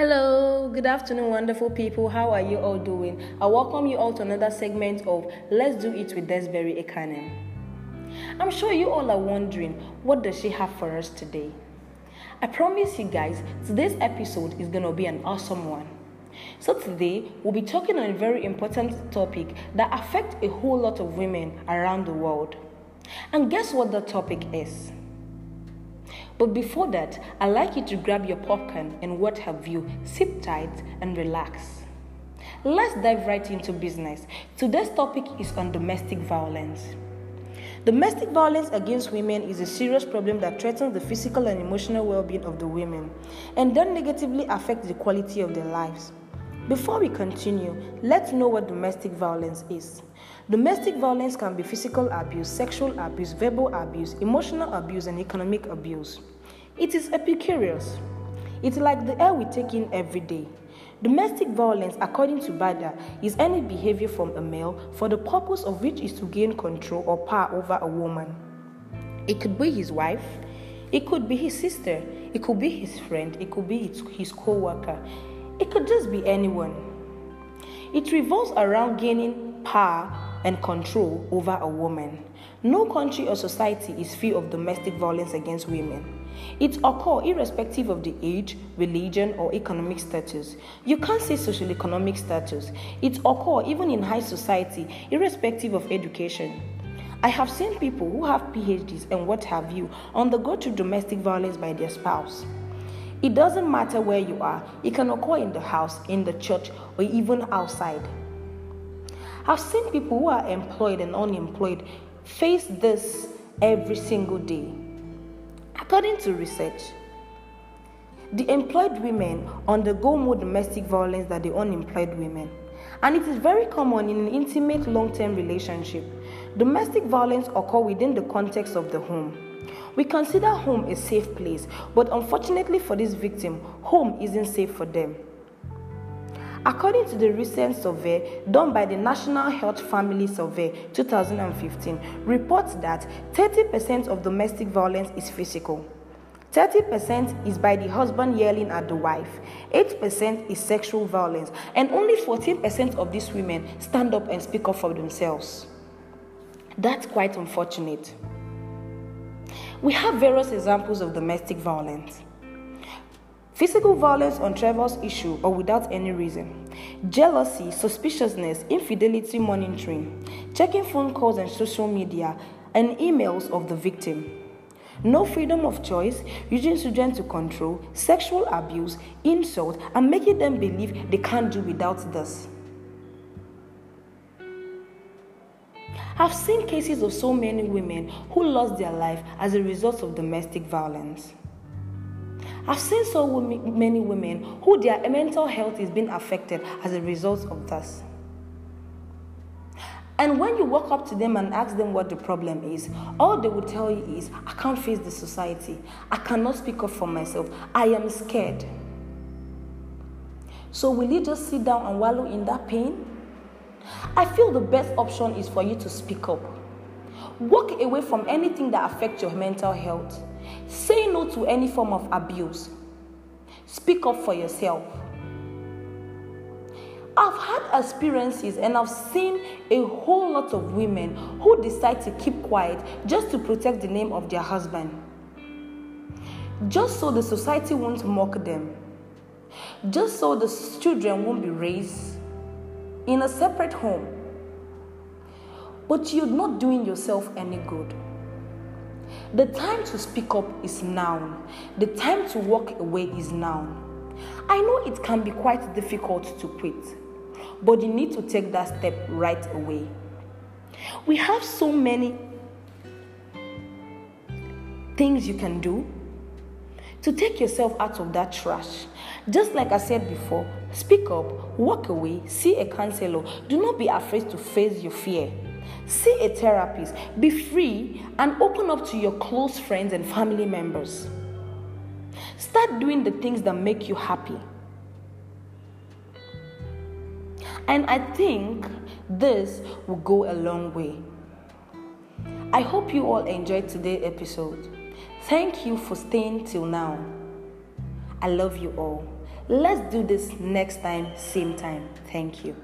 Hello, good afternoon, wonderful people. How are you all doing? I welcome you all to another segment of Let's Do It with Desberry Ekanem. I'm sure you all are wondering what does she have for us today? I promise you guys, today's episode is to be an awesome one. So today we'll be talking on a very important topic that affects a whole lot of women around the world. And guess what the topic is? But before that, I'd like you to grab your popcorn and what have you, sit tight and relax. Let's dive right into business. Today's topic is on domestic violence. Domestic violence against women is a serious problem that threatens the physical and emotional well being of the women and then negatively affects the quality of their lives. Before we continue, let's know what domestic violence is. Domestic violence can be physical abuse, sexual abuse, verbal abuse, emotional abuse, and economic abuse. It is epicurious. It's like the air we take in every day. Domestic violence, according to Bada, is any behavior from a male for the purpose of which is to gain control or power over a woman. It could be his wife, it could be his sister, it could be his friend, it could be his co worker, it could just be anyone. It revolves around gaining power and control over a woman. No country or society is free of domestic violence against women. It occurs irrespective of the age, religion, or economic status. You can't say social economic status. It occurs even in high society, irrespective of education. I have seen people who have PhDs and what have you on the go to domestic violence by their spouse. It doesn't matter where you are, it can occur in the house, in the church, or even outside. I've seen people who are employed and unemployed face this every single day. According to research, the employed women undergo more domestic violence than the unemployed women. And it is very common in an intimate long term relationship. Domestic violence occurs within the context of the home. We consider home a safe place, but unfortunately for this victim, home isn't safe for them. According to the recent survey done by the National Health Family Survey 2015, reports that 30% of domestic violence is physical. 30% is by the husband yelling at the wife, 8% is sexual violence, and only 14% of these women stand up and speak up for themselves. That's quite unfortunate. We have various examples of domestic violence. Physical violence on trivial issue or without any reason. Jealousy, suspiciousness, infidelity monitoring, checking phone calls and social media, and emails of the victim. No freedom of choice, using children to control, sexual abuse, insult, and making them believe they can't do without this. I've seen cases of so many women who lost their life as a result of domestic violence. I've seen so many women who their mental health is being affected as a result of this. And when you walk up to them and ask them what the problem is, all they will tell you is, I can't face the society. I cannot speak up for myself. I am scared. So, will you just sit down and wallow in that pain? I feel the best option is for you to speak up. Walk away from anything that affects your mental health. Say no to any form of abuse. Speak up for yourself. I've had experiences and I've seen a whole lot of women who decide to keep quiet just to protect the name of their husband. Just so the society won't mock them. Just so the children won't be raised in a separate home. But you're not doing yourself any good. The time to speak up is now. The time to walk away is now. I know it can be quite difficult to quit, but you need to take that step right away. We have so many things you can do to take yourself out of that trash. Just like I said before, speak up, walk away, see a counselor. Do not be afraid to face your fear. See a therapist, be free, and open up to your close friends and family members. Start doing the things that make you happy. And I think this will go a long way. I hope you all enjoyed today's episode. Thank you for staying till now. I love you all. Let's do this next time, same time. Thank you.